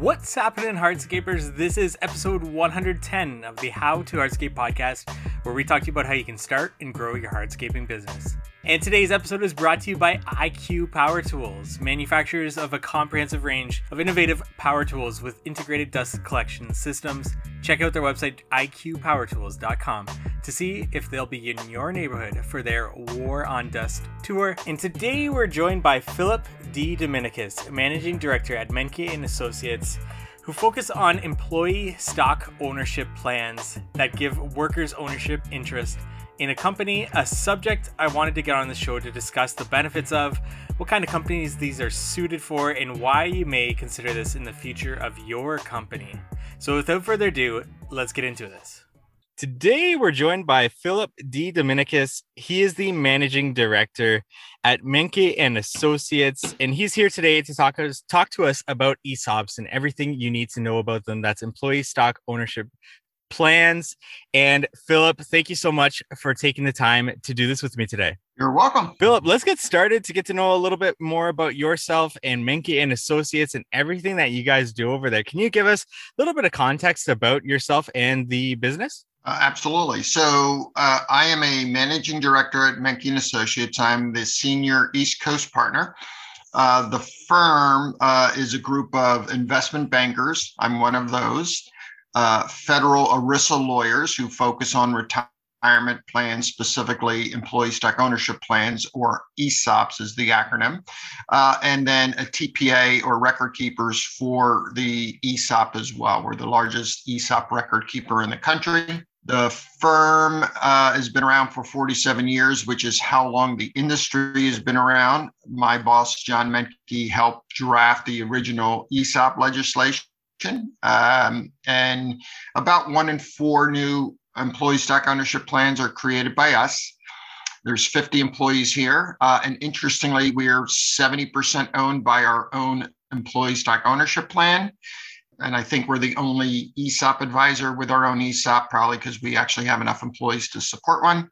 What's happening, Hardscapers? This is episode 110 of the How to Hardscape podcast, where we talk to you about how you can start and grow your hardscaping business. And today's episode is brought to you by IQ Power Tools, manufacturers of a comprehensive range of innovative power tools with integrated dust collection systems. Check out their website, iqpowertools.com, to see if they'll be in your neighborhood for their War on Dust tour. And today we're joined by Philip DeDominicis, Managing Director at Menke Associates, who focus on employee stock ownership plans that give workers ownership interest in a company, a subject I wanted to get on the show to discuss the benefits of, what kind of companies these are suited for, and why you may consider this in the future of your company. So, without further ado, let's get into this. Today, we're joined by Philip DeDominicis. He is the managing director at Menke and Associates, and he's here today to talk us talk to us about ESOPs and everything you need to know about them. That's employee stock ownership plans. And Philip, thank you so much for taking the time to do this with me today. You're welcome. Philip, let's get started to get to know a little bit more about yourself and Menke and Associates and everything that you guys do over there. Can you give us a little bit of context about yourself and the business? Uh, absolutely. So uh, I am a managing director at Menke and Associates. I'm the senior East Coast partner. Uh, the firm uh, is a group of investment bankers. I'm one of those. Uh, federal ERISA lawyers who focus on retirement plans, specifically employee stock ownership plans, or ESOPs is the acronym, uh, and then a TPA or record keepers for the ESOP as well. We're the largest ESOP record keeper in the country. The firm uh, has been around for 47 years, which is how long the industry has been around. My boss, John Menke, helped draft the original ESOP legislation. Um, and about one in four new employee stock ownership plans are created by us. There's 50 employees here. Uh, and interestingly, we are 70% owned by our own employee stock ownership plan and I think we're the only ESOP advisor with our own ESOP, probably because we actually have enough employees to support one.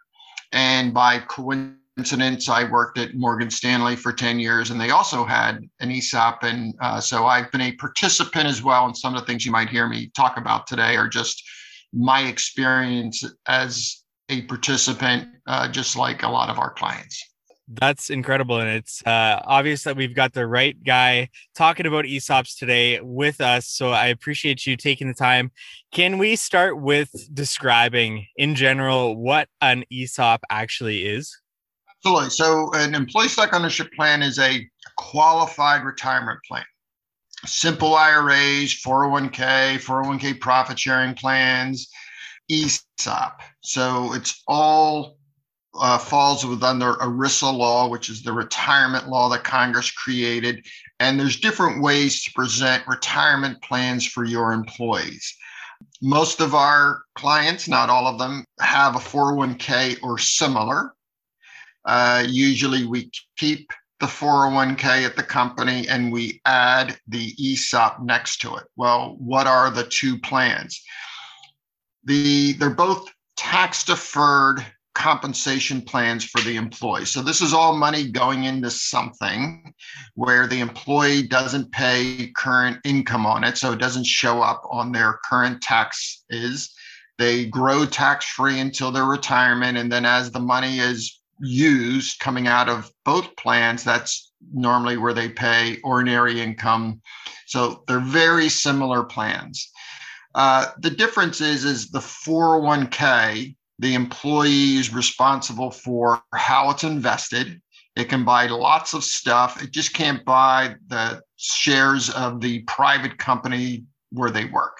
And by coincidence, I worked at Morgan Stanley for 10 years, and they also had an ESOP. And uh, so I've been a participant as well. And some of the things you might hear me talk about today are just my experience as a participant, uh, just like a lot of our clients. That's incredible. And it's uh, obvious that we've got the right guy talking about ESOPs today with us. So I appreciate you taking the time. Can we start with describing in general what an ESOP actually is? Absolutely. So, an employee stock ownership plan is a qualified retirement plan. Simple IRAs, 401k, 401k profit sharing plans, ESOP. So, it's all uh, falls with under ERISA law, which is the retirement law that Congress created. And there's different ways to present retirement plans for your employees. Most of our clients, not all of them, have a 401k or similar. Uh, usually we keep the 401k at the company and we add the ESOP next to it. Well, what are the two plans? The they're both tax deferred compensation plans for the employee. So this is all money going into something where the employee doesn't pay current income on it. So it doesn't show up on their current tax is. They grow tax free until their retirement. And then as the money is used coming out of both plans, that's normally where they pay ordinary income. So they're very similar plans. Uh, the difference is, is the 401k the employee is responsible for how it's invested. It can buy lots of stuff. It just can't buy the shares of the private company where they work.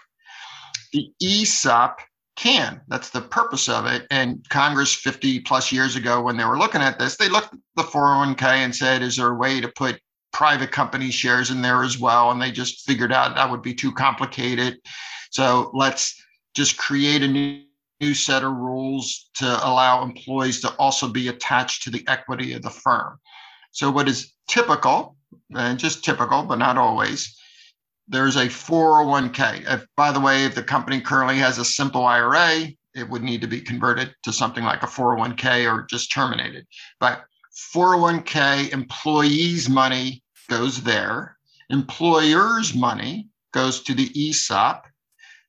The ESOP can. That's the purpose of it. And Congress 50 plus years ago, when they were looking at this, they looked at the 401k and said, is there a way to put private company shares in there as well? And they just figured out that would be too complicated. So let's just create a new new set of rules to allow employees to also be attached to the equity of the firm. So, what is typical, and just typical, but not always, there's a 401k. If, by the way, if the company currently has a simple IRA, it would need to be converted to something like a 401k or just terminated. But 401k employees' money goes there, employers' money goes to the ESOP.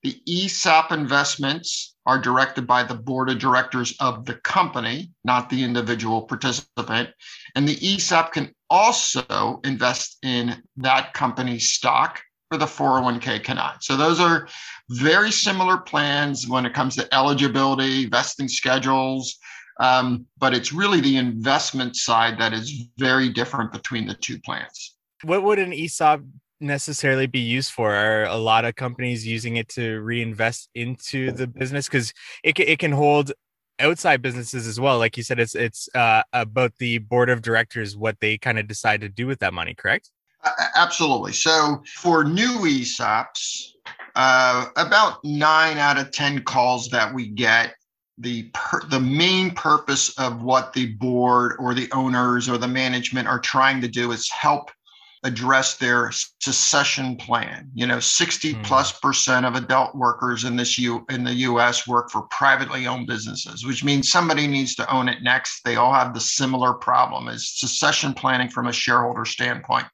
The ESOP investments are directed by the board of directors of the company, not the individual participant. And the ESOP can also invest in that company's stock for the 401k cannot. So those are very similar plans when it comes to eligibility, vesting schedules, um, but it's really the investment side that is very different between the two plans. What would an ESOP necessarily be used for? Are a lot of companies using it to reinvest into the business? Because it, it can hold outside businesses as well. Like you said, it's it's uh, about the board of directors what they kind of decide to do with that money. Correct? Uh, absolutely. So for new ESOPs, uh, about nine out of ten calls that we get the per, the main purpose of what the board or the owners or the management are trying to do is help address their succession plan. You know, 60 mm. plus percent of adult workers in this U in the US work for privately owned businesses, which means somebody needs to own it next. They all have the similar problem is succession planning from a shareholder standpoint.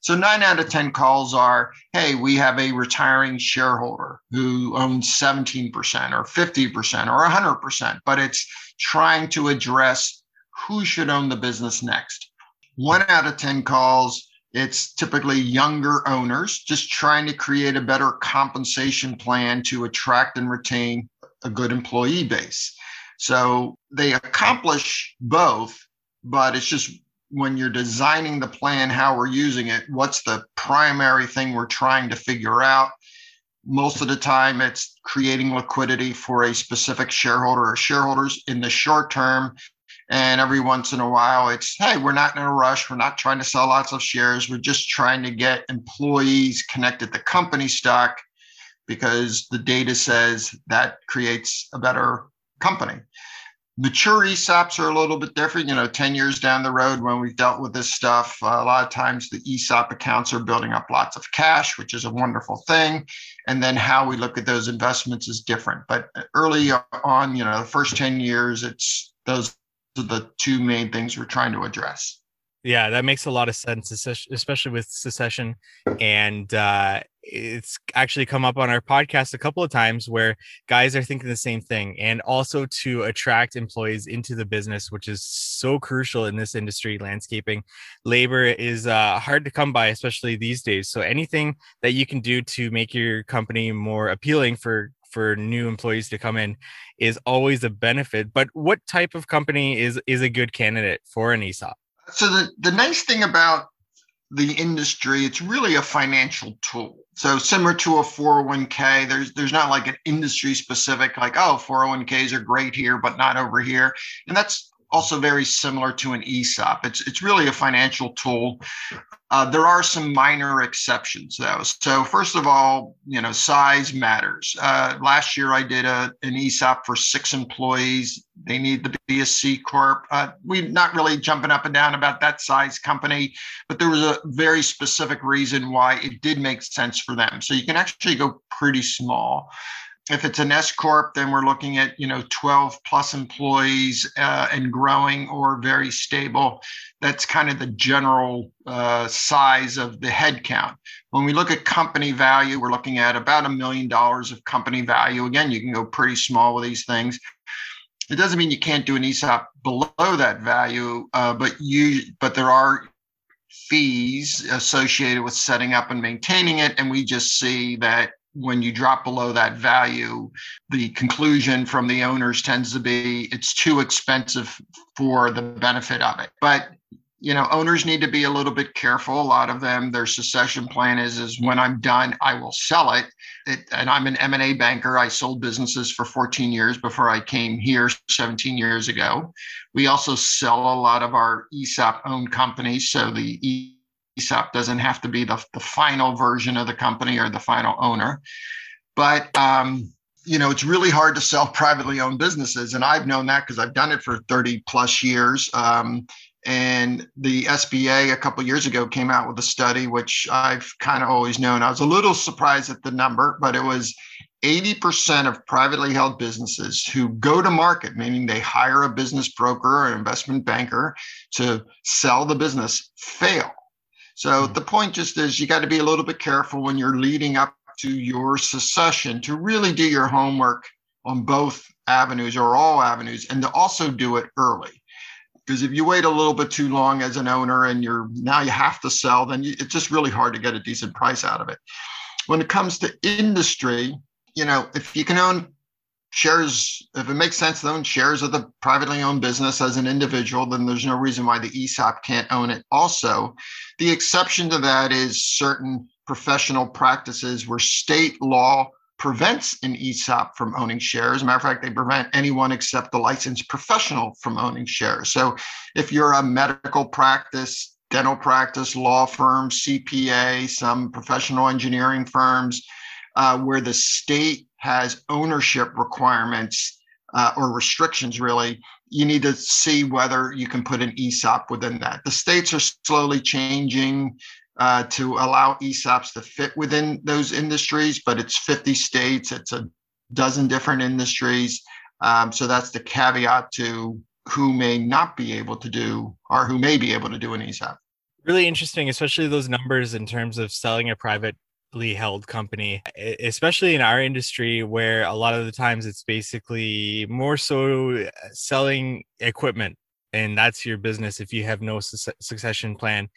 So nine out of 10 calls are, hey, we have a retiring shareholder who owns 17% or 50% or 100%, but it's trying to address who should own the business next. One out of 10 calls, it's typically younger owners just trying to create a better compensation plan to attract and retain a good employee base. So they accomplish both, but it's just when you're designing the plan, how we're using it, what's the primary thing we're trying to figure out? Most of the time, it's creating liquidity for a specific shareholder or shareholders in the short term. And every once in a while, it's, hey, we're not in a rush. We're not trying to sell lots of shares. We're just trying to get employees connected to company stock because the data says that creates a better company. Mature ESOPs are a little bit different. You know, 10 years down the road when we've dealt with this stuff, uh, a lot of times the ESOP accounts are building up lots of cash, which is a wonderful thing. And then how we look at those investments is different. But early on, you know, the first 10 years, it's those are the two main things we're trying to address. Yeah, that makes a lot of sense, especially with secession. And uh, it's actually come up on our podcast a couple of times where guys are thinking the same thing. And also to attract employees into the business, which is so crucial in this industry, landscaping. Labor is uh, hard to come by, especially these days. So anything that you can do to make your company more appealing for for new employees to come in is always a benefit. But what type of company is is a good candidate for an ESOP? So the, the nice thing about the industry, it's really a financial tool. So similar to a 401k, there's there's not like an industry specific, like, oh, 401ks are great here, but not over here. And that's also very similar to an ESOP. It's it's really a financial tool. Uh, there are some minor exceptions though. So first of all, you know, size matters. Uh, last year I did a an ESOP for six employees. They need to be a C corp. Uh, we're not really jumping up and down about that size company, but there was a very specific reason why it did make sense for them. So you can actually go pretty small if it's an S corp, then we're looking at you know 12 plus employees uh, and growing or very stable. That's kind of the general uh, size of the headcount. When we look at company value, we're looking at about a million dollars of company value. Again, you can go pretty small with these things. It doesn't mean you can't do an ESOP below that value, uh, but you but there are fees associated with setting up and maintaining it, and we just see that when you drop below that value, the conclusion from the owners tends to be it's too expensive for the benefit of it. But you know, owners need to be a little bit careful. A lot of them, their succession plan is is when I'm done, I will sell it. it and I'm an M&A banker. I sold businesses for 14 years before I came here 17 years ago. We also sell a lot of our ESOP owned companies. So the ESOP doesn't have to be the, the final version of the company or the final owner. But, um, you know, it's really hard to sell privately owned businesses. And I've known that because I've done it for 30 plus years. Um, and the SBA a couple years ago came out with a study, which I've kind of always known. I was a little surprised at the number, but it was 80% of privately held businesses who go to market, meaning they hire a business broker or investment banker to sell the business, fail So hmm. the point just is you got to be a little bit careful when you're leading up to your succession to really do your homework on both avenues or all avenues and to also do it early. Because if you wait a little bit too long as an owner and you're now you have to sell then you, it's just really hard to get a decent price out of it. When it comes to industry you know if you can own shares if it makes sense to own shares of the privately owned business as an individual then there's no reason why the esop can't own it also the exception to that is certain professional practices where state law prevents an ESOP from owning shares. Matter of fact, they prevent anyone except the licensed professional from owning shares. So if you're a medical practice, dental practice, law firm, CPA, some professional engineering firms, uh, where the state has ownership requirements uh, or restrictions, really, you need to see whether you can put an ESOP within that. The states are slowly changing uh, to allow ESOPs to fit within those industries, but it's 50 states, it's a dozen different industries. Um, so that's the caveat to who may not be able to do or who may be able to do an ESOP. Really interesting, especially those numbers in terms of selling a privately held company, especially in our industry where a lot of the times it's basically more so uh, selling equipment and that's your business if you have no su- succession plan.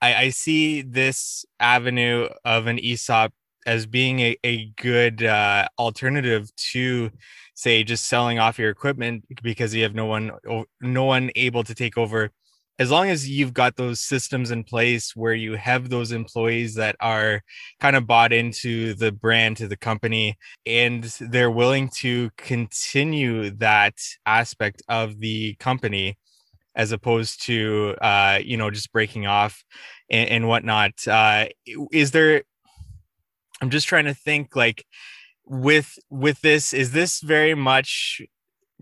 I, I see this avenue of an ESOP as being a, a good uh, alternative to say just selling off your equipment because you have no one no one able to take over as long as you've got those systems in place where you have those employees that are kind of bought into the brand to the company and they're willing to continue that aspect of the company as opposed to uh, you know just breaking off and, and whatnot. Uh, is there? I'm just trying to think like with with this is this very much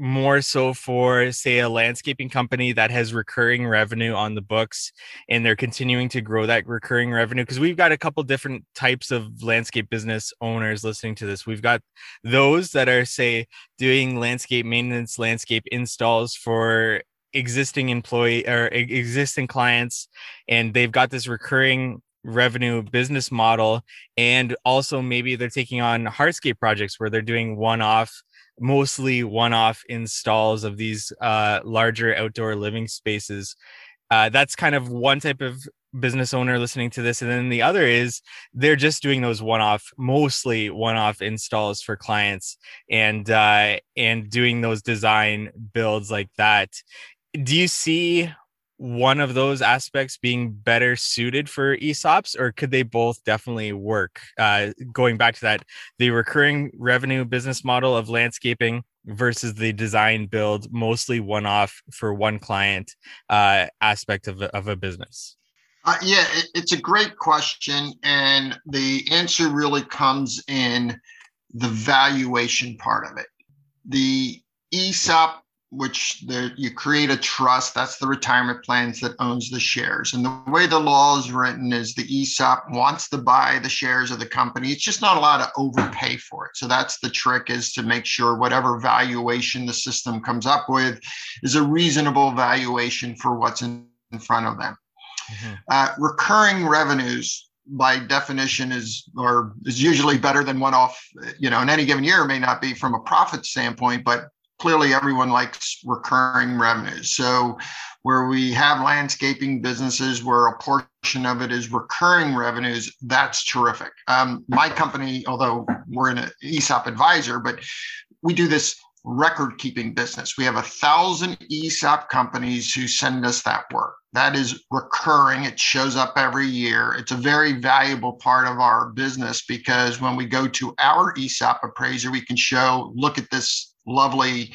more so for say a landscaping company that has recurring revenue on the books and they're continuing to grow that recurring revenue because we've got a couple different types of landscape business owners listening to this. We've got those that are say doing landscape maintenance landscape installs for existing employee or existing clients and they've got this recurring revenue business model and also maybe they're taking on hardscape projects where they're doing one-off mostly one-off installs of these uh, larger outdoor living spaces. Uh, that's kind of one type of business owner listening to this. And then the other is they're just doing those one-off mostly one-off installs for clients and uh, and doing those design builds like that. Do you see one of those aspects being better suited for ESOPs, or could they both definitely work? Uh, going back to that, the recurring revenue business model of landscaping versus the design build, mostly one off for one client uh, aspect of a, of a business? Uh, yeah, it, it's a great question. And the answer really comes in the valuation part of it. The ESOP which the, you create a trust that's the retirement plans that owns the shares. And the way the law is written is the esop wants to buy the shares of the company. It's just not allowed to overpay for it. So that's the trick is to make sure whatever valuation the system comes up with is a reasonable valuation for what's in, in front of them. Mm-hmm. uh, recurring revenues by definition is or is usually better than one off you know in any given year may not be from a profit standpoint but clearly everyone likes recurring revenues. So where we have landscaping businesses where a portion of it is recurring revenues, that's terrific. Um, my company, although we're an ESOP advisor, but we do this record keeping business. We have a thousand ESOP companies who send us that work. That is recurring. It shows up every year. It's a very valuable part of our business because when we go to our ESOP appraiser, we can show, look at this lovely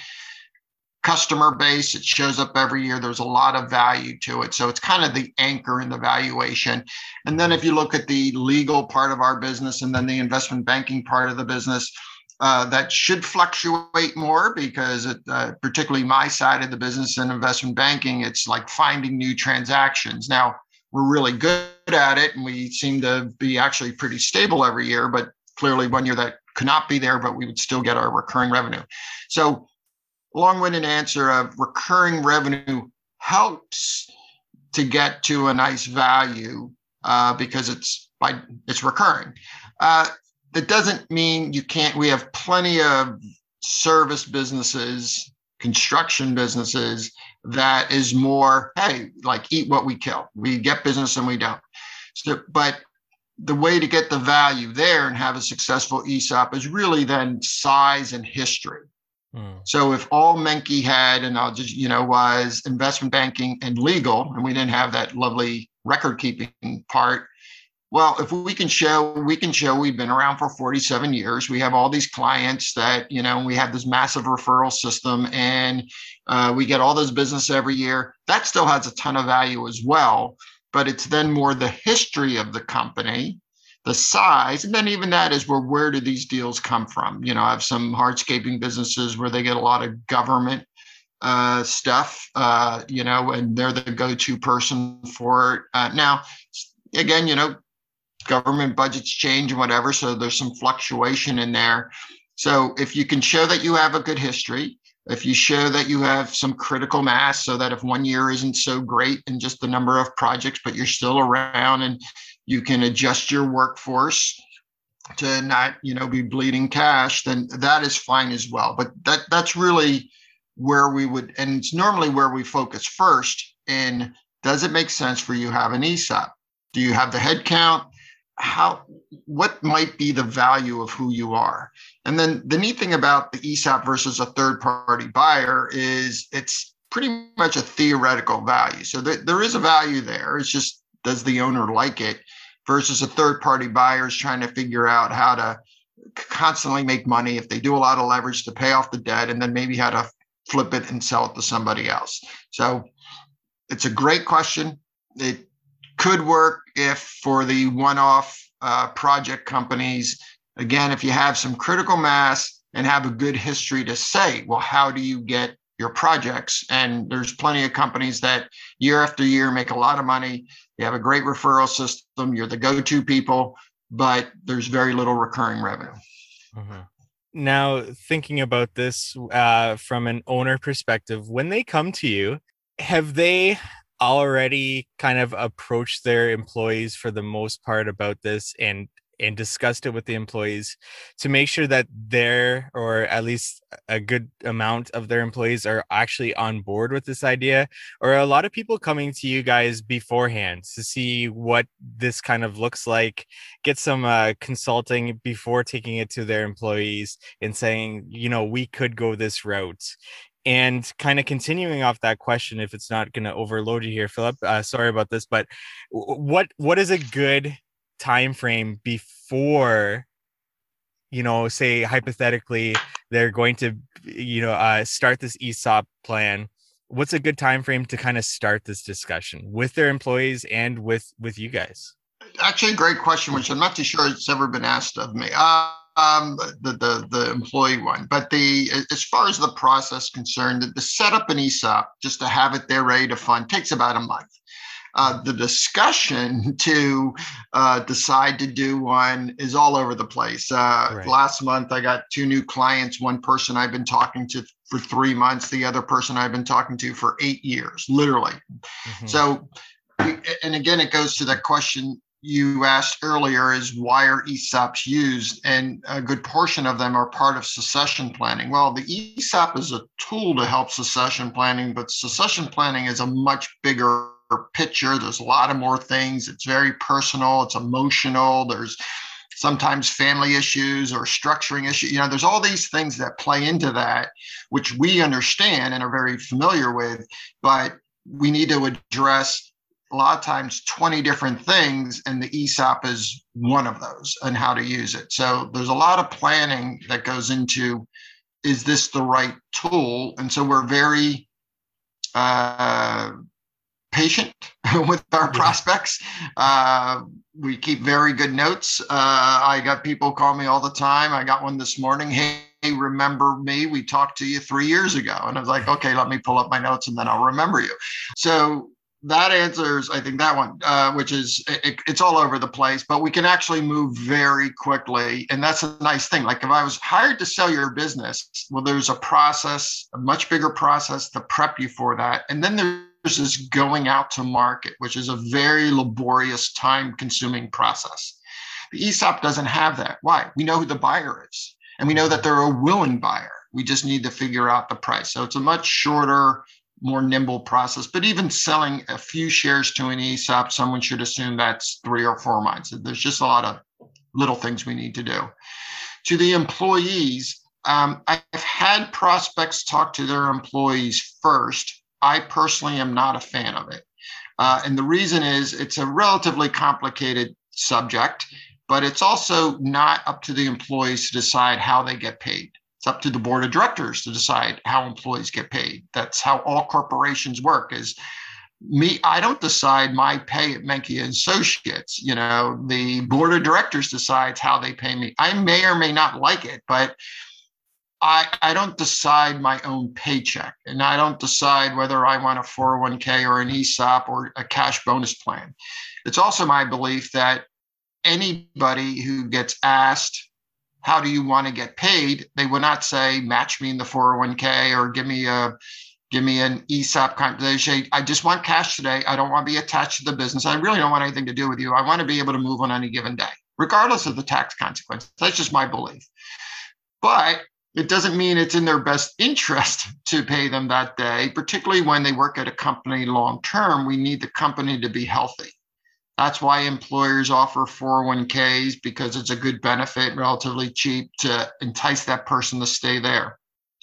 customer base. It shows up every year. There's a lot of value to it. So it's kind of the anchor in the valuation. And then if you look at the legal part of our business and then the investment banking part of the business, uh, that should fluctuate more because, it, uh, particularly my side of the business and investment banking, it's like finding new transactions. Now, we're really good at it and we seem to be actually pretty stable every year, but clearly one year that could not be there, but we would still get our recurring revenue. So, long-winded answer of recurring revenue helps to get to a nice value uh, because it's by it's recurring. Uh, that doesn't mean you can't. We have plenty of service businesses, construction businesses that is more, hey, like eat what we kill. We get business and we don't. So, but the way to get the value there and have a successful ESOP is really then size and history. Hmm. So if all Menke had, and I'll just, you know, was investment banking and legal, and we didn't have that lovely record keeping part, well, if we can show, we can show we've been around for 47 years. We have all these clients that, you know, we have this massive referral system and uh, we get all this business every year. That still has a ton of value as well. But it's then more the history of the company, the size. And then even that is where, where do these deals come from? You know, I have some hardscaping businesses where they get a lot of government uh, stuff, uh, you know, and they're the go-to person for it. Uh, now, again, you know, government budgets change and whatever. So there's some fluctuation in there. So if you can show that you have a good history, if you show that you have some critical mass so that if one year isn't so great in just the number of projects, but you're still around and you can adjust your workforce to not, you know, be bleeding cash, then that is fine as well. But that that's really where we would, and it's normally where we focus first in does it make sense for you to have an ESOP? Do you have the head count? How what might be the value of who you are? And then the neat thing about the esop versus a third party buyer is it's pretty much a theoretical value. So there, there is a value there. It's just does the owner like it versus a third party buyer is trying to figure out how to constantly make money if they do a lot of leverage to pay off the debt and then maybe how to flip it and sell it to somebody else. So it's a great question. It could work if for the one-off uh, project companies, again, if you have some critical mass and have a good history to say, well, how do you get your projects? And there's plenty of companies that year after year make a lot of money. You have a great referral system. You're the go-to people, but there's very little recurring revenue. Mm-hmm. Now, thinking about this uh, from an owner perspective, when they come to you, have they already kind of approached their employees for the most part about this and and discussed it with the employees to make sure that their or at least a good amount of their employees are actually on board with this idea or a lot of people coming to you guys beforehand to see what this kind of looks like get some uh, consulting before taking it to their employees and saying you know we could go this route and kind of continuing off that question, if it's not going to overload you here, Philip, uh, sorry about this, but what what is a good time frame before, you know, say hypothetically they're going to, you know, uh, start this ESOP plan? What's a good time frame to kind of start this discussion with their employees and with with you guys? Actually, a great question, which I'm not too sure it's ever been asked of me. Uh, um, the, the the employee one, but the as far as the process concerned, the, the setup an ESOP just to have it there ready to fund takes about a month. Uh, the discussion to uh, decide to do one is all over the place. Uh, right. Last month, I got two new clients. One person I've been talking to for three months, the other person I've been talking to for eight years, literally. Mm-hmm. So, and again, it goes to that question you asked earlier is why are ESOPs used? And a good portion of them are part of succession planning. Well, the ESOP is a tool to help succession planning, but succession planning is a much bigger picture. There's a lot of more things. It's very personal, it's emotional. There's sometimes family issues or structuring issues. You know, there's all these things that play into that, which we understand and are very familiar with, but we need to address a lot of times 20 different things, and the ESOP is one of those and how to use it. So there's a lot of planning that goes into is this the right tool? And so we're very uh, patient with our prospects. Uh, we keep very good notes. Uh, I got people call me all the time. I got one this morning. Hey, remember me? We talked to you three years ago. And I was like, okay, let me pull up my notes and then I'll remember you. So that answers, I think, that one, uh, which is it, it's all over the place, but we can actually move very quickly. And that's a nice thing. Like if I was hired to sell your business, well, there's a process, a much bigger process to prep you for that. And then there's is going out to market, which is a very laborious, time consuming process. The ESOP doesn't have that. Why? We know who the buyer is, and we know that they're a willing buyer. We just need to figure out the price. So it's a much shorter, more nimble process. But even selling a few shares to an ESOP, someone should assume that's three or four months. There's just a lot of little things we need to do. To the employees, um, I've had prospects talk to their employees first. I personally am not a fan of it. Uh, and the reason is it's a relatively complicated subject, but it's also not up to the employees to decide how they get paid. It's up to the board of directors to decide how employees get paid. That's how all corporations work is me i don't decide my pay at menke associates you know the board of directors decides how they pay me i may or may not like it but I, I don't decide my own paycheck and I don't decide whether I want a 401k or an ESOP or a cash bonus plan. It's also my belief that anybody who gets asked, How do you want to get paid? they would not say, Match me in the 401k or give me a give me an ESOP. They say, I just want cash today. I don't want to be attached to the business. I really don't want anything to do with you. I want to be able to move on any given day, regardless of the tax consequence. That's just my belief. But it doesn't mean it's in their best interest to pay them that day, particularly when they work at a company long term. We need the company to be healthy. That's why employers offer 401ks because it's a good benefit, relatively cheap to entice that person to stay there.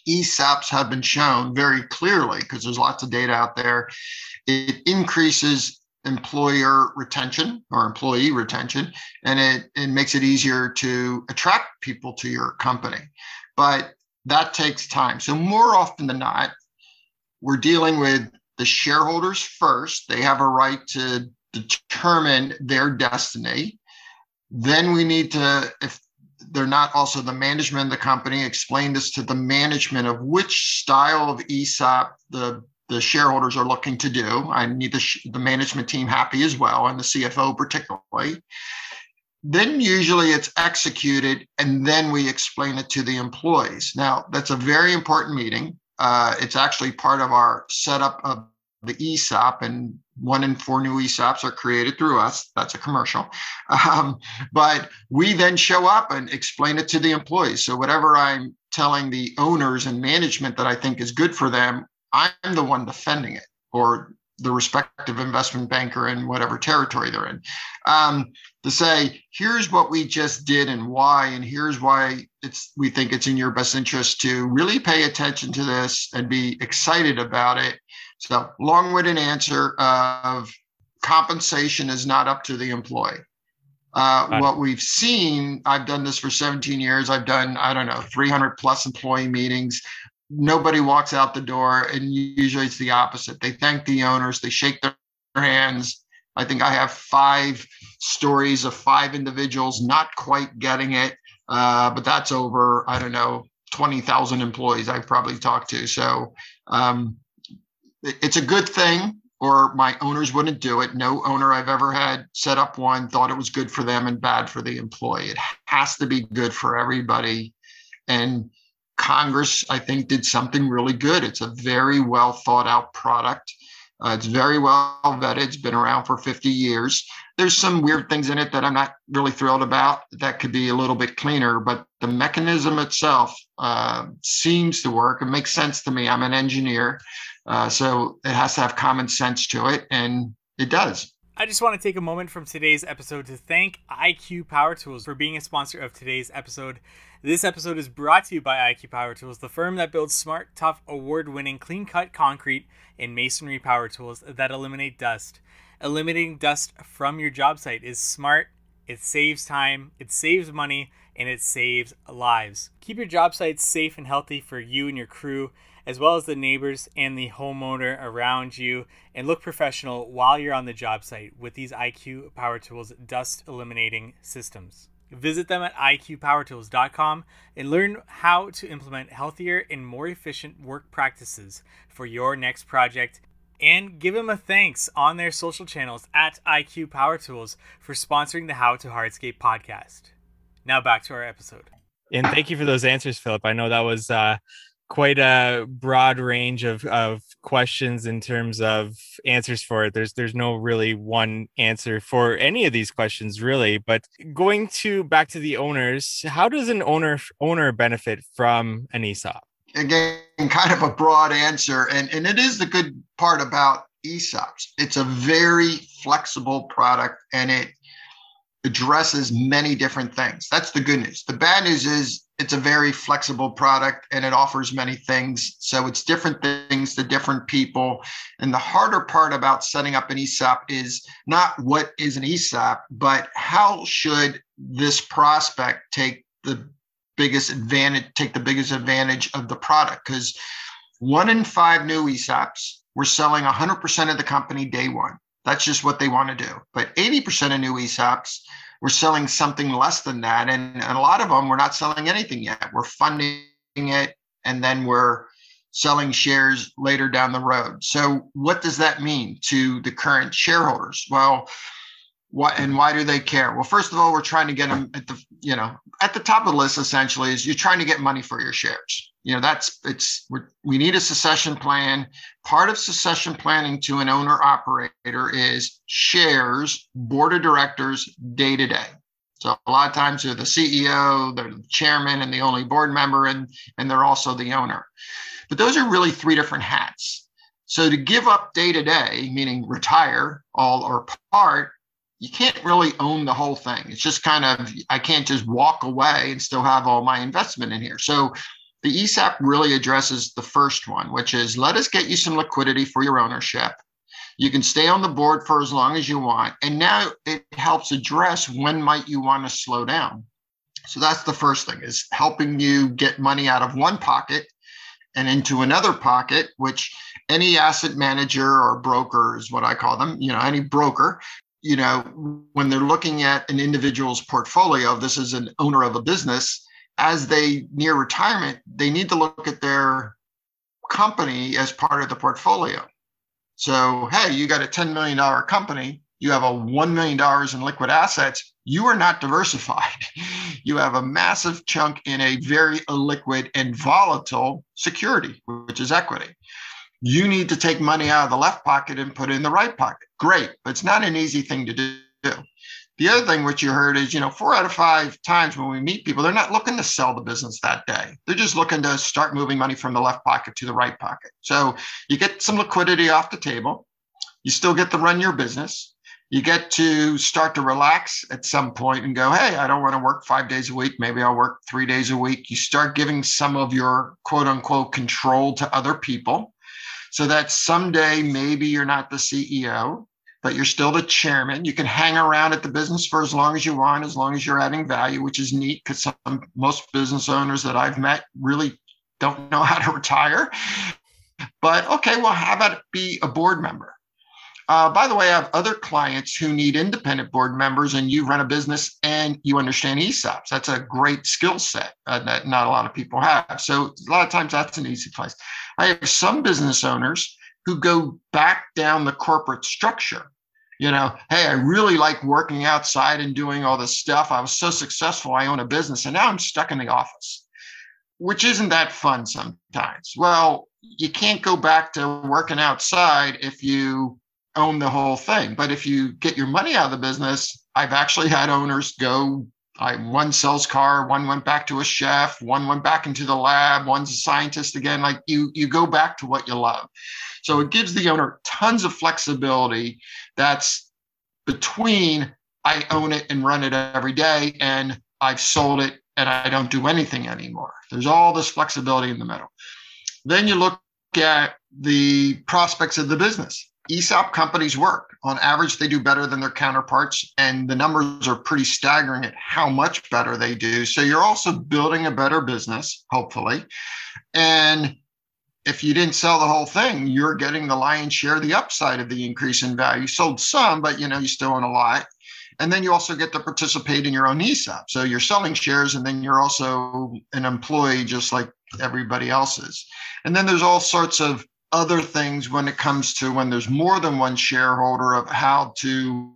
ESOPs have been shown very clearly, because there's lots of data out there, it increases employer retention or employee retention, and it, it makes it easier to attract people to your company but that takes time. So, more often than not, we're dealing with the shareholders first. They have a right to determine their destiny. Then we need to, if they're not also the management of the company, explain this to the management of which style of ESOP the the shareholders are looking to do. I need the, the management team happy as well, and the CFO particularly. Then usually it's executed, and then we explain it to the employees. Now, that's a very important meeting. Uh, it's actually part of our setup of the ESOP, and one in four new ESOPs are created through us. That's a commercial. Um, but we then show up and explain it to the employees. So, whatever I'm telling the owners and management that I think is good for them, I'm the one defending it or the respective investment banker in whatever territory they're in. Um, to say, here's what we just did and why, and here's why it's we think it's in your best interest to really pay attention to this and be excited about it. So long-winded answer of compensation is not up to the employee. Uh, what we've seen, I've done this for 17 years. I've done, I don't know, 300 plus employee meetings. Nobody walks out the door, and usually it's the opposite. They thank the owners, they shake their hands, I think I have five stories of five individuals not quite getting it, uh, but that's over, I don't know, 20,000 employees I've probably talked to. So um, it's a good thing, or my owners wouldn't do it. No owner I've ever had set up one thought it was good for them and bad for the employee. It has to be good for everybody. And Congress, I think, did something really good. It's a very well thought out product. Uh, it's very well vetted. It's been around for 50 years. There's some weird things in it that I'm not really thrilled about. That could be a little bit cleaner, but the mechanism itself uh, seems to work. It makes sense to me. I'm an engineer, uh, so it has to have common sense to it, and it does. I just want to take a moment from today's episode to thank IQ Power Tools for being a sponsor of today's episode. This episode is brought to you by IQ Power Tools, the firm that builds smart, tough, award winning, clean cut concrete and masonry power tools that eliminate dust. Eliminating dust from your job site is smart, it saves time, it saves money, and it saves lives. Keep your job sites safe and healthy for you and your crew, as well as the neighbors and the homeowner around you, and look professional while you're on the job site with these IQ Power Tools dust eliminating systems. Visit them at iqpowertools.com and learn how to implement healthier and more efficient work practices for your next project. And give them a thanks on their social channels at IQ Power Tools for sponsoring the How to Hardscape podcast. Now back to our episode. And thank you for those answers, Philip. I know that was uh, quite a broad range of, of questions in terms of answers for it. There's there's no really one answer for any of these questions really. But going to back to the owners, how does an owner owner benefit from an ESOP? Again, kind of a broad answer, and and it is the good part about ESOPs. It's a very flexible product, and it addresses many different things. That's the good news. The bad news is it's a very flexible product and it offers many things. So it's different things to different people. And the harder part about setting up an ESOP is not what is an ESOP, but how should this prospect take the biggest advantage, take the biggest advantage of the product? Because one in five new ESOPs, we're selling 100% of the company day one. That's just what they want to do. But 80% of new ESOPs, we're selling something less than that. And, and a lot of them, we're not selling anything yet. We're funding it and then we're selling shares later down the road. So, what does that mean to the current shareholders? Well, what and why do they care? Well, first of all, we're trying to get them at the you know at the top of the list. Essentially, is you're trying to get money for your shares you know that's it's we need a succession plan part of succession planning to an owner operator is shares board of directors day to day so a lot of times they're the ceo they're the chairman and the only board member and and they're also the owner. But those are really three different hats. So to give up day to day meaning retire all or part you can't really own the whole thing. It's just kind of i can't just walk away and still have all my investment in here. So the ESOP really addresses the first one, which is let us get you some liquidity for your ownership. You can stay on the board for as long as you want. And now it helps address when might you want to slow down. So that's the first thing is helping you get money out of one pocket and into another pocket, which any asset manager or broker is what I call them, you know, any broker, you know, when they're looking at an individual's portfolio, this is an owner of a business, as they near retirement, they need to look at their company as part of the portfolio. So, hey, you got a $10 million company, you have a $1 million in liquid assets, you are not diversified. you have a massive chunk in a very illiquid and volatile security, which is equity. You need to take money out of the left pocket and put it in the right pocket. Great, but it's not an easy thing to do. The other thing which you heard is, you know, four out of five times when we meet people, they're not looking to sell the business that day. They're just looking to start moving money from the left pocket to the right pocket. So you get some liquidity off the table. You still get to run your business. You get to start to relax at some point and go, hey, I don't want to work five days a week. Maybe I'll work three days a week. You start giving some of your quote unquote control to other people so that someday maybe you're not the CEO but you're still the chairman. You can hang around at the business for as long as you want, as long as you're adding value, which is neat because some most business owners that I've met really don't know how to retire. But okay, well, how about be a board member? Uh, by the way, I have other clients who need independent board members, and you run a business and you understand ESOPs. That's a great skill set uh, that not a lot of people have. So, a lot of times that's an easy place. I have some business owners who go back down the corporate structure. You know, hey, I really like working outside and doing all this stuff. I was so successful. I own a business and now I'm stuck in the office, which isn't that fun sometimes. Well, you can't go back to working outside if you own the whole thing. But if you get your money out of the business, I've actually had owners go I one sells car, one went back to a chef, one went back into the lab, one's a scientist again. Like you, you go back to what you love. So it gives the owner tons of flexibility that's between I own it and run it every day and I've sold it and I don't do anything anymore. There's all this flexibility in the middle. Then you look at the prospects of the business. ESOP companies work. On average, they do better than their counterparts, and the numbers are pretty staggering at how much better they do. So you're also building a better business, hopefully. And if you didn't sell the whole thing, you're getting the lion's share the upside of the increase in value. You sold some, but you know you still own a lot. And then you also get to participate in your own ESOP. So you're selling shares, and then you're also an employee just like everybody else is. And then there's all sorts of other things when it comes to when there's more than one shareholder of how to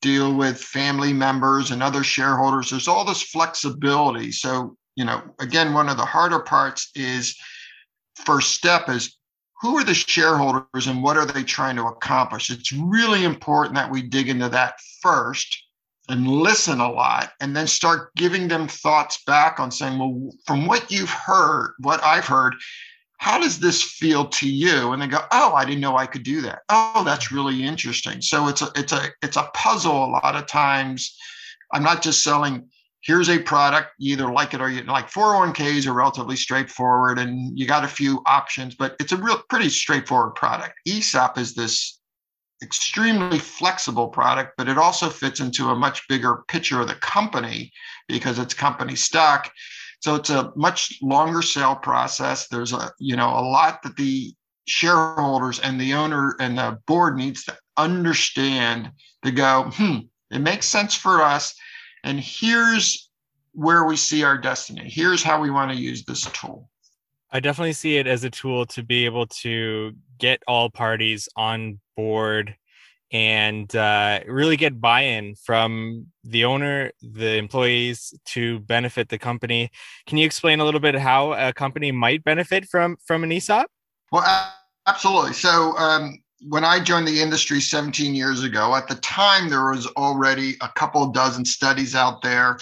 deal with family members and other shareholders. There's all this flexibility. So, you know, again, one of the harder parts is first step is who are the shareholders and what are they trying to accomplish? It's really important that we dig into that first and listen a lot and then start giving them thoughts back on saying, well, from what you've heard, what I've heard, how does this feel to you? And they go, oh, I didn't know I could do that. Oh, that's really interesting. So it's a it's a it's a puzzle a lot of times. I'm not just selling here's a product you either like it or you like 401ks are relatively straightforward and you got a few options but it's a real pretty straightforward product. Esop is this extremely flexible product but it also fits into a much bigger picture of the company because it's company stock. So it's a much longer sale process. There's a you know a lot that the shareholders and the owner and the board needs to understand to go hmm it makes sense for us and here's where we see our destiny. Here's how we want to use this tool. I definitely see it as a tool to be able to get all parties on board and uh, really get buy-in from the owner, the employees to benefit the company. Can you explain a little bit how a company might benefit from from an ESOP? Well, absolutely. So um, when I joined the industry 17 years ago, at the time there was already a couple dozen studies out there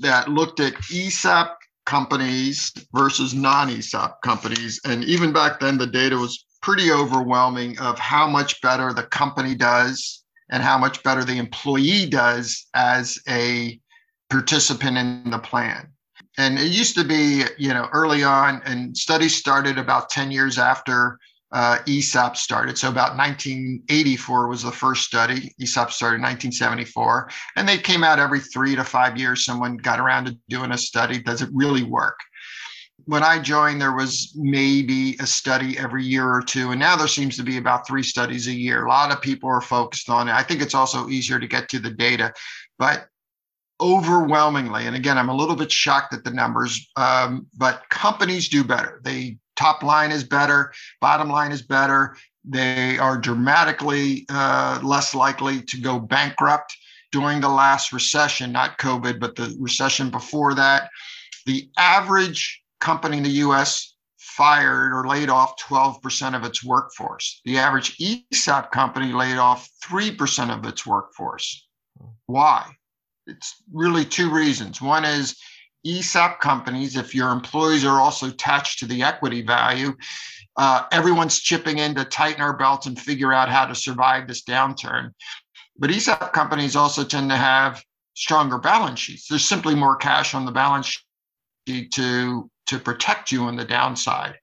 that looked at ESOP companies versus non-ESOP companies. And even back then, the data was pretty overwhelming of how much better the company does and how much better the employee does as a participant in the plan. And it used to be, you know, early on, and studies started about 10 years after uh, ESOP started. So about 1984 was the first study. ESOP started in 1974, and they came out every three to five years. Someone got around to doing a study. Does it really work? When I joined, there was maybe a study every year or two, and now there seems to be about three studies a year. A lot of people are focused on it. I think it's also easier to get to the data, but overwhelmingly, and again, I'm a little bit shocked at the numbers, um, but companies do better. They top line is better, bottom line is better. They are dramatically uh, less likely to go bankrupt during the last recession, not COVID, but the recession before that. The average company in the US fired or laid off 12% of its workforce. The average ESOP company laid off 3% of its workforce. Why? It's really two reasons. One is ESOP companies, if your employees are also attached to the equity value, uh, everyone's chipping in to tighten our belts and figure out how to survive this downturn. But ESOP companies also tend to have stronger balance sheets. There's simply more cash on the balance sheet to to protect you on the downside.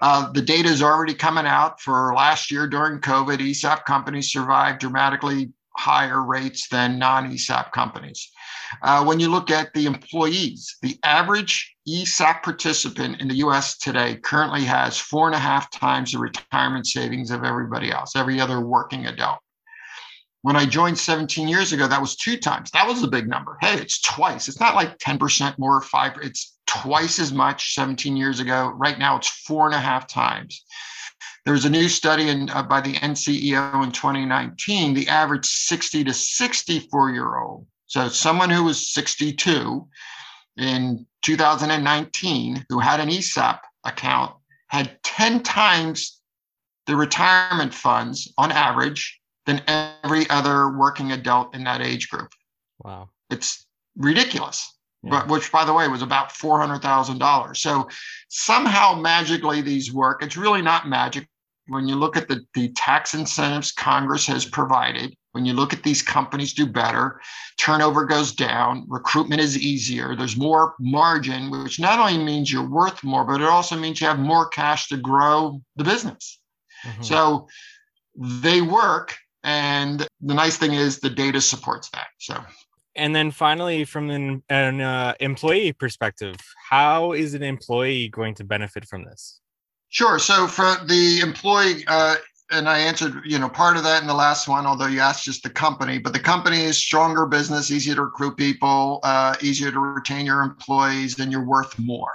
Uh, the data is already coming out for last year during COVID. ESOP companies survived dramatically higher rates than non ESOP companies. Uh, when you look at the employees, the average ESOP participant in the US today currently has four and a half times the retirement savings of everybody else, every other working adult. When I joined 17 years ago, that was two times. That was a big number. Hey, it's twice. It's not like 10% more, five, it's twice as much 17 years ago. Right now, it's four and a half times. There was a new study in, uh, by the NCEO in 2019. The average 60 to 64 year old so someone who was 62 in 2019 who had an ESOP account had 10 times the retirement funds on average than every other working adult in that age group. Wow. It's ridiculous. Yeah. But which by the way was about $400,000. So somehow magically these work. It's really not magic when you look at the, the tax incentives Congress has provided, when you look at these companies do better, turnover goes down, recruitment is easier, there's more margin, which not only means you're worth more, but it also means you have more cash to grow the business. Mm-hmm. So they work. And the nice thing is the data supports that. So and then finally from an, an uh, employee perspective how is an employee going to benefit from this Sure. So for the employee, uh, and I answered, you know, part of that in the last one, although you asked just the company, but the company is stronger business, easier to recruit people, uh, easier to retain your employees, and you're worth more.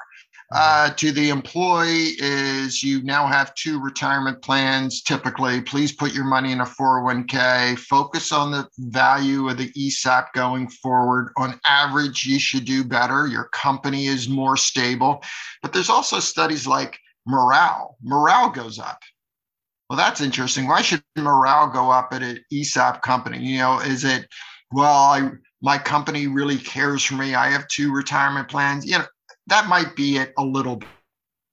Uh, to the employee is you now have two retirement plans typically. Please put your money in a 401k focus on the value of the esop going forward. On average you should do better. Your company is more stable. But there's also studies like morale. Morale goes up. Well, that's interesting. Why should morale go up at an ESOP company? You know, is it, well, I, my company really cares for me. I have two retirement plans. You know, that might be it a little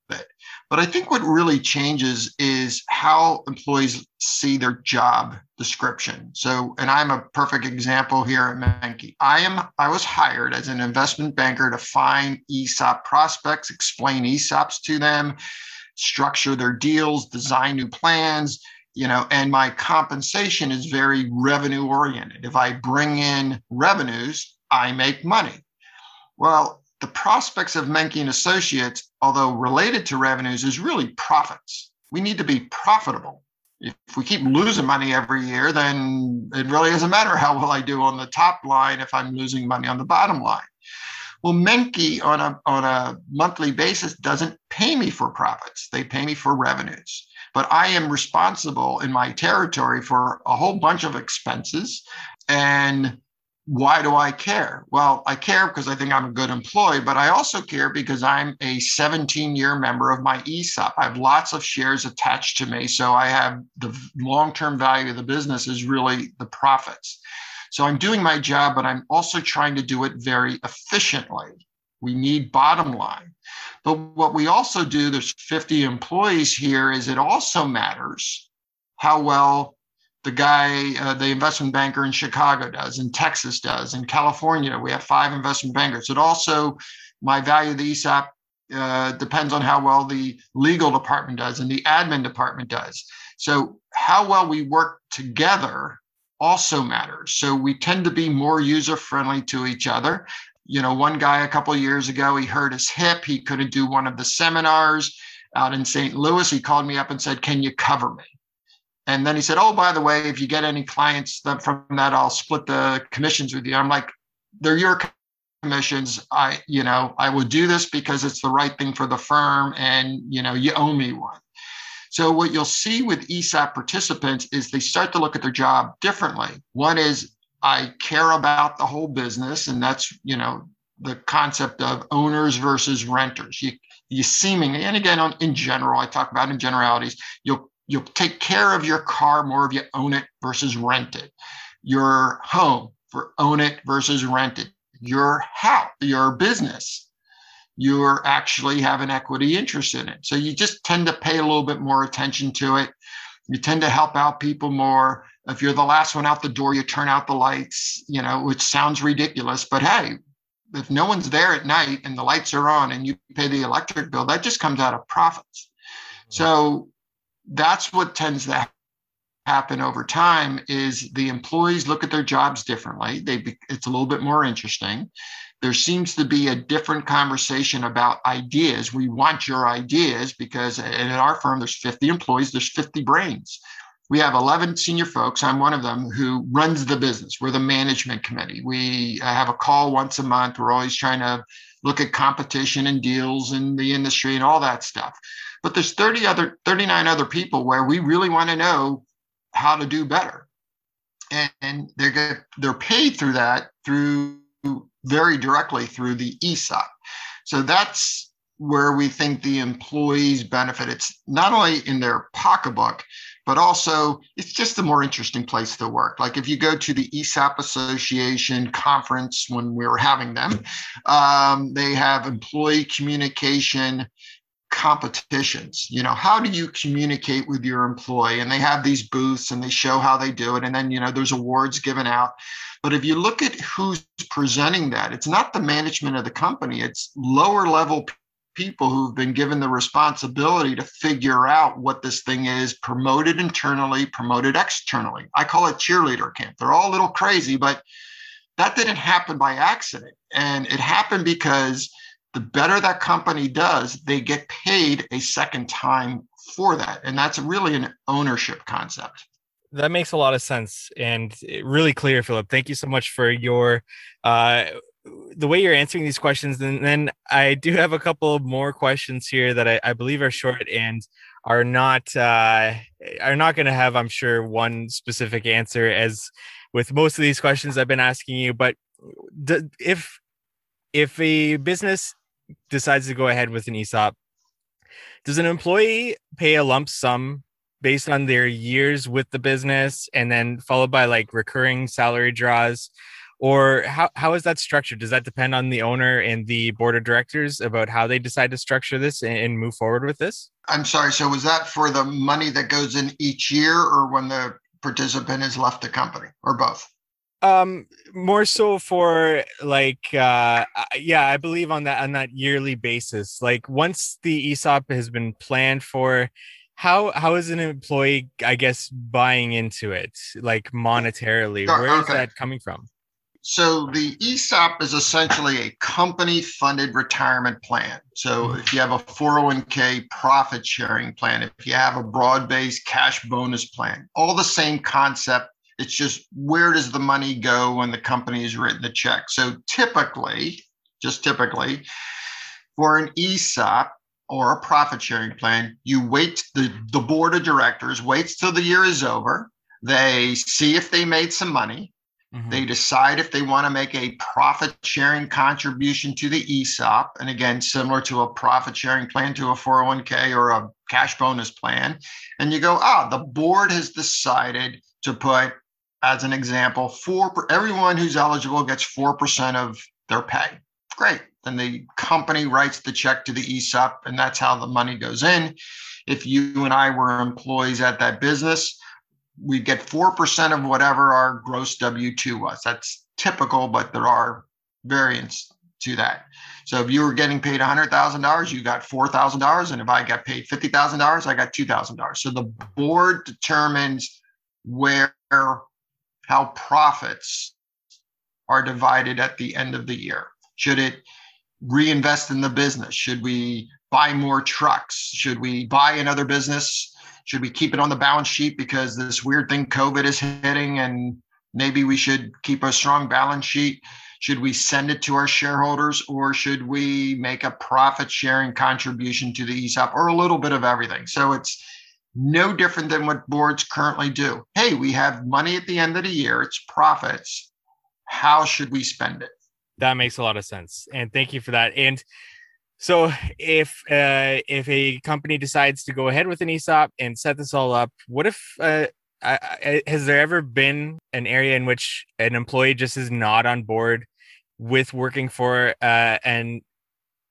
bit. But I think what really changes is how employees see their job description. So, and I'm a perfect example here at Menke. I am I was hired as an investment banker to find ESOP prospects, explain ESOPs to them, structure their deals, design new plans, you know, and my compensation is very revenue oriented. If I bring in revenues, I make money. Well, the prospects of Menke and Associates, although related to revenues, is really profits. We need to be profitable. If we keep losing money every year, then it really doesn't matter how well I do on the top line if I'm losing money on the bottom line. Well, Menke on a on a monthly basis doesn't pay me for profits. They pay me for revenues. But I am responsible in my territory for a whole bunch of expenses and why do I care? Well, I care because I think I'm a good employee, but I also care because I'm a 17 year member of my ESOP. I have lots of shares attached to me. So I have the long term value of the business is really the profits. So I'm doing my job, but I'm also trying to do it very efficiently. We need bottom line. But what we also do, there's 50 employees here, is it also matters how well the guy, uh, the investment banker in Chicago does, in Texas does, in California, we have five investment bankers. It also, my value of the ESOP uh, depends on how well the legal department does and the admin department does. So, how well we work together also matters. So, we tend to be more user friendly to each other. You know, one guy a couple years ago, he hurt his hip. He couldn't do one of the seminars out in St. Louis. He called me up and said, Can you cover me? And then he said, "Oh, by the way, if you get any clients from that, I'll split the commissions with you." I'm like, "They're your commissions. I, you know, I would do this because it's the right thing for the firm, and you know, you owe me one." So what you'll see with ESOP participants is they start to look at their job differently. One is I care about the whole business, and that's you know the concept of owners versus renters. You you seemingly, and again, on, in general, I talk about in generalities, you'll you'll take care of your car more if you own it versus rent it. Your home for own it versus rent it. Your house, your business, you actually have an equity interest in it. So you just tend to pay a little bit more attention to it. You tend to help out people more. If you're the last one out the door, you turn out the lights, you know, which sounds ridiculous, but hey, if no one's there at night and the lights are on and you pay the electric bill, that just comes out of profits. So that's what tends to happen over time is the employees look at their jobs differently. They it's a little bit more interesting. There seems to be a different conversation about ideas. We want your ideas because in our firm there's 50 employees there's 50 brains. We have 11 senior folks. I'm one of them who runs the business. We're the management committee. We have a call once a month. We're always trying to look at competition and deals in the industry and all that stuff but there's 30 other 39 other people where we really want to know how to do better. And, and they get they're paid through that through very directly through the esop so that's where we think the employees benefit. It's not only in their pocketbook but also it's just a more interesting place to work. Like if you go to the ESOP Association conference when we were having them, um, they have employee communication competitions. You know how do you communicate with your employee? And they have these booths and they show how they do it. And then you know there's awards given out. But if you look at who's presenting that it's not the management of the company. It's lower level people who've been given the responsibility to figure out what this thing is promoted internally promoted externally. I call it cheerleader camp. They're all a little crazy but that didn't happen by accident. And it happened because the better that company does, they get paid a second time for that. And that's really an ownership concept. That makes a lot of sense and really clear, Philip. Thank you so much for your uh, the way you're answering these questions. And then I do have a couple more questions here that I, I believe are short and are not uh, are not going to have, I'm sure, one specific answer as with most of these questions I've been asking you. But if if a business decides to go ahead with an ESOP, Does an employee pay a lump sum based on their years with the business and then followed by like recurring salary draws? Or how, how is that structured? Does that depend on the owner and the board of directors about how they decide to structure this and, and move forward with this? I'm sorry. So was that for the money that goes in each year or when the participant has left the company or both? Um more so for like uh yeah i believe on that on that yearly basis like once the esop has been planned for how how is an employee i guess buying into it like monetarily where is okay. that coming from So the ESOP is essentially a company funded retirement plan. So Mhm. if you have a 401k profit sharing plan, if you have a broad based cash bonus plan, all the same concept. It's just where does the money go when the company has written the check? So typically, just typically, for an ESOP or a profit sharing plan, you wait, the, the board of directors waits till the year is over. They see if they made some money. Mhm. They decide if they want to make a profit sharing contribution to the ESOP. And again, similar to a profit sharing plan to a 401k or a cash bonus plan. And you go, ah, the board has decided to put, as an example, four everyone who's eligible gets 4% of their pay. Great. Then the company writes the check to the ESOP, and that's how the money goes in. If you and I were employees at that business, we get 4% of whatever our gross W 2 was. That's typical, but there are variants to that. So if you were getting paid $100,000, you got $4,000. And if I got paid $50,000, I got $2,000. So the board determines where, how profits are divided at the end of the year. Should it reinvest in the business? Should we buy more trucks? Should we buy another business? Should we keep it on the balance sheet because this weird thing COVID is hitting and maybe we should keep a strong balance sheet? Should we send it to our shareholders or should we make a profit sharing contribution to the ESOP or a little bit of everything? So it's no different than what boards currently do. Hey, we have money at the end of the year, it's profits. How should we spend it? that makes a lot of sense and thank you for that and so if uh if a company decides to go ahead with an esop and set this all up what if uh I, I, has there ever been an area in which an employee just is not on board with working for uh an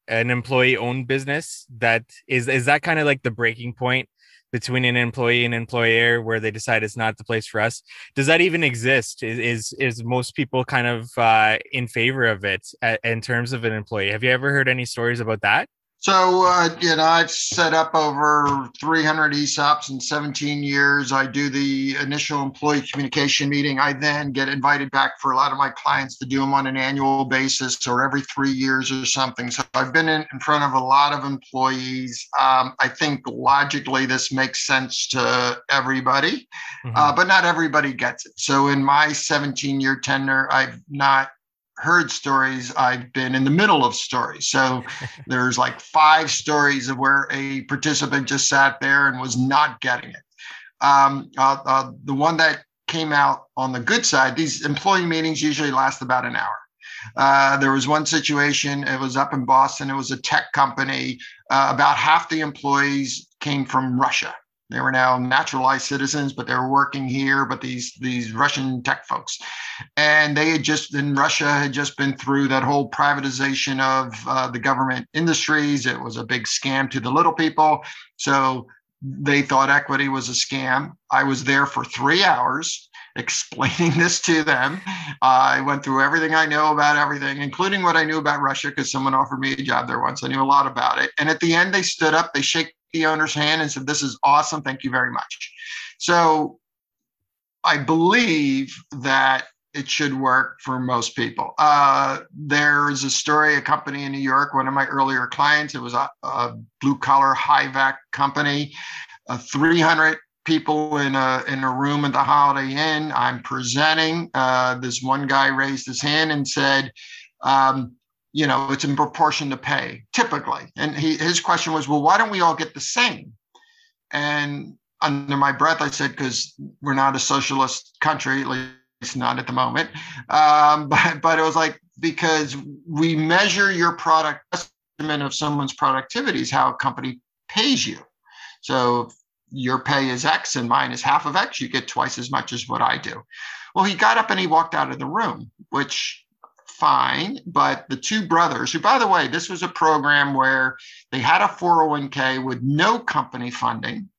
an employee owned business that is is that kind of like the breaking point between an employee and employer where they decide it's not the place for us. Does that even exist? Is is, is most people kind of uh, in favor of it uh, in terms of an employee? Have you ever heard any stories about that So, uh, you know, I've set up over 300 ESOPs in 17 years. I do the initial employee communication meeting. I then get invited back for a lot of my clients to do them on an annual basis or every three years or something. So I've been in, in front of a lot of employees. Um, I think logically this makes sense to everybody, Mhm. uh, but not everybody gets it. So in my 17 year tenure, I've not heard stories i've been in the middle of stories. So there's like five stories of where a participant just sat there and was not getting it. Um, uh, uh, the one that came out on the good side these employee meetings usually last about an hour. Uh, there was one situation it was up in boston it was a tech company. Uh, about half the employees came from russia they were now naturalized citizens, but they were working here. But these these Russian tech folks, and they had just in Russia had just been through that whole privatization of uh, the government industries. It was a big scam to the little people. So they thought equity was a scam. I was there for three hours explaining this to them. I went through everything I know about everything, including what I knew about Russia, because someone offered me a job there once. I knew a lot about it. And at the end, they stood up, they shake the owner's hand and said, This is awesome. Thank you very much. So I believe that it should work for most people. Uh, there's a story, a company in New York, one of my earlier clients, it was a, a blue collar HVAC company, uh, 300 people in a, in a room at the Holiday Inn. I'm presenting. Uh, this one guy raised his hand and said, um, you know, it's in proportion to pay, typically. And he, his question was, well, why don't we all get the same? And under my breath, I said, because we're not a socialist country, at least not at the moment. Um, but, but it was like, because we measure your product estimate of someone's productivity is how a company pays you. So your pay is X and mine is half of X, you get twice as much as what I do. Well, he got up and he walked out of the room, which fine. But the two brothers, who, by the way, this was a program where they had a 401k with no company funding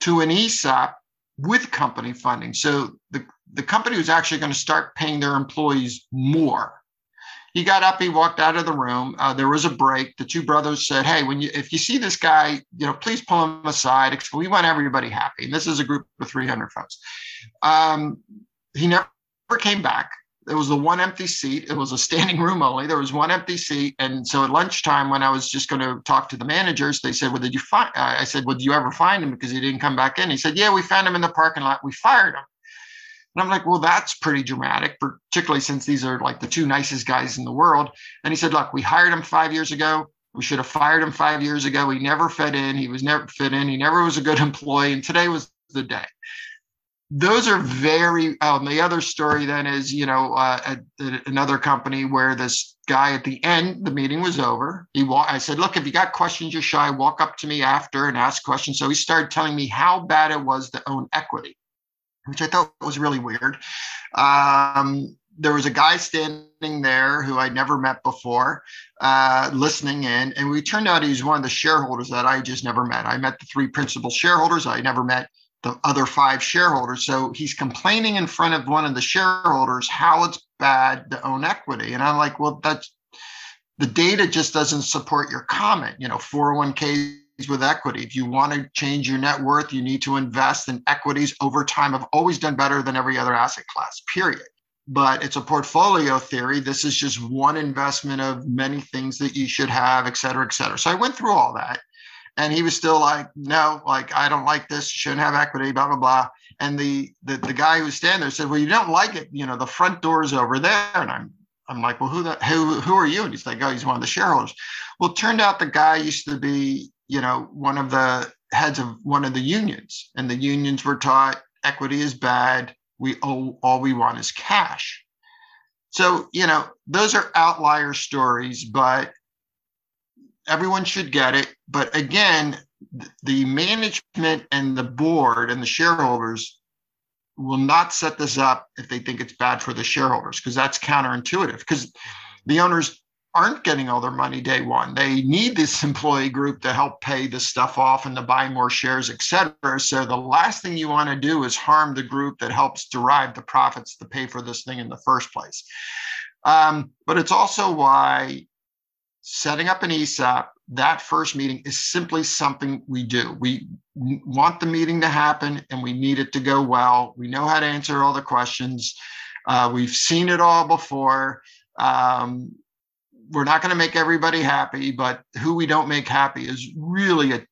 to an ESOP with company funding. So the, the company was actually going to start paying their employees more. He got up, he walked out of the room. Uh, there was a break. The two brothers said, Hey, when you if you see this guy, you know, please pull him aside. We want everybody happy. And this is a group of 300 folks. Um, he never came back there was the one empty seat. It was a standing room only. There was one empty seat. And so at lunchtime, when I was just going to talk to the managers, they said, Well, did you find? I said, Well, did you ever find him? Because he didn't come back in. He said, Yeah, we found him in the parking lot. We fired him. And I'm like, Well, that's pretty dramatic, particularly since these are like the two nicest guys in the world. And he said, Look, we hired him five years ago. We should have fired him five years ago. He never fit in. He was never fit in. He never was a good employee. And today was the day those are very um, the other story then is you know uh, at, at another company where this guy at the end the meeting was over he wa- i said look if you got questions you're shy walk up to me after and ask questions so he started telling me how bad it was to own equity which i thought was really weird um, there was a guy standing there who I'd never met before, uh, listening in, and we turned out he was one of the shareholders that I just never met. I met the three principal shareholders. I never met the other five shareholders. So he's complaining in front of one of the shareholders how it's bad to own equity. And I'm like, well, that's the data just doesn't support your comment. You know, 401ks with equity. If you want to change your net worth, you need to invest in equities over time. Have always done better than every other asset class, period. But it's a portfolio theory. This is just one investment of many things that you should have, et cetera, et cetera. So I went through all that and he was still like, no, like I don't like this. shouldn't have equity, blah blah blah. And the, the the guy who was standing there said, well, you don't like it. You know, the front door is over there. And I'm I'm like, well, who the who who are you? And he's like, oh, he's one of the shareholders. Well, turned out the guy used to be, you know, one of the heads of one of the unions, and the unions were taught equity is bad. We all, all we want is cash. So, you know, those are outlier stories, but everyone should get it. But again, the management and the board and the shareholders will not set this up if they think it's bad for the shareholders because that's counterintuitive because the owners aren't getting all their money day one. They need this employee group to help pay the stuff off and to buy more shares et cetera. So the last thing you want to do is harm the group that helps derive the profits to pay for this thing in the first place. Um, but it's also why setting up an ESOP, that first meeting is simply something we do. We want the meeting to happen and we need it to go well. We know how to answer all the questions. Uh, we've seen it all before. Um, we're not going to make everybody happy, but who we don't make happy is really a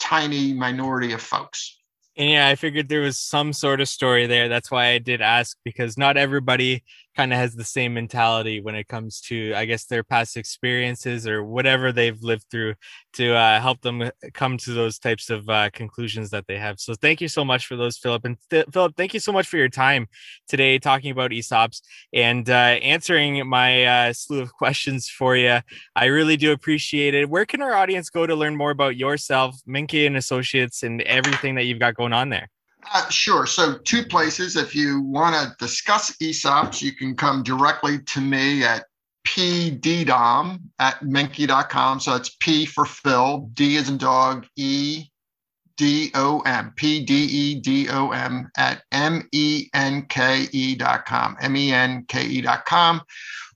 tiny minority of folks. And yeah, I figured there was some sort of story there. That's why I did ask because not everybody kind of has the same mentality when it comes to i guess their past experiences or whatever they've lived through to uh, help them uh, come to those types of uh, conclusions that they have. So thank you so much for those philip. And th- philip thank you so much for your time today talking about esops and uh, answering my uh, slew of questions for you i really do appreciate it. Where can our audience go to learn more about yourself Menke and associates and everything that you've got going on there uh, sure. So, two places. If you want to discuss ESOPs, you can come directly to me at pdedom at menke.com. So, it's P for Phil, D is in dog, E D O M, P D E D O M at M E N K E.com, M E N K E.com.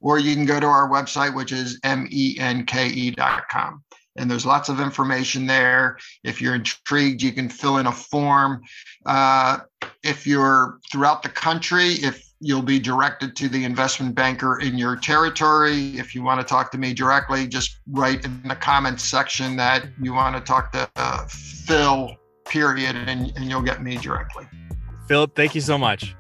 Or you can go to our website, which is M E N K E.com and there's lots of information there. If you're intrigued, you can fill in a form. Uh, if you're throughout the country, if you'll be directed to the investment banker in your territory. If you want to talk to me directly, just write in the comments section that you want to talk to uh, Phil, period, and, and you'll get me directly. Philip, thank you so much.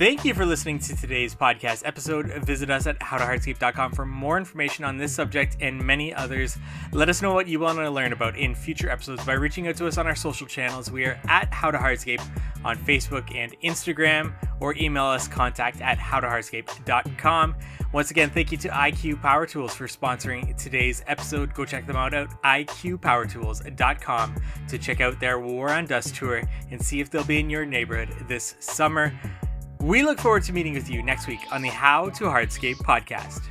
Thank you for listening to today's podcast episode. Visit us at howtohardscape.com for more information on this subject and many others. Let us know what you want to learn about in future episodes by reaching out to us on our social channels. We are at How to on Facebook and Instagram, or email us contact at howtohardscape.com. Once again, thank you to IQ Power Tools for sponsoring today's episode. Go check them out at iqpowertools.com to check out their War on Dust tour and see if they'll be in your neighborhood this summer. We look forward to meeting with you next week on the How to Hardscape podcast.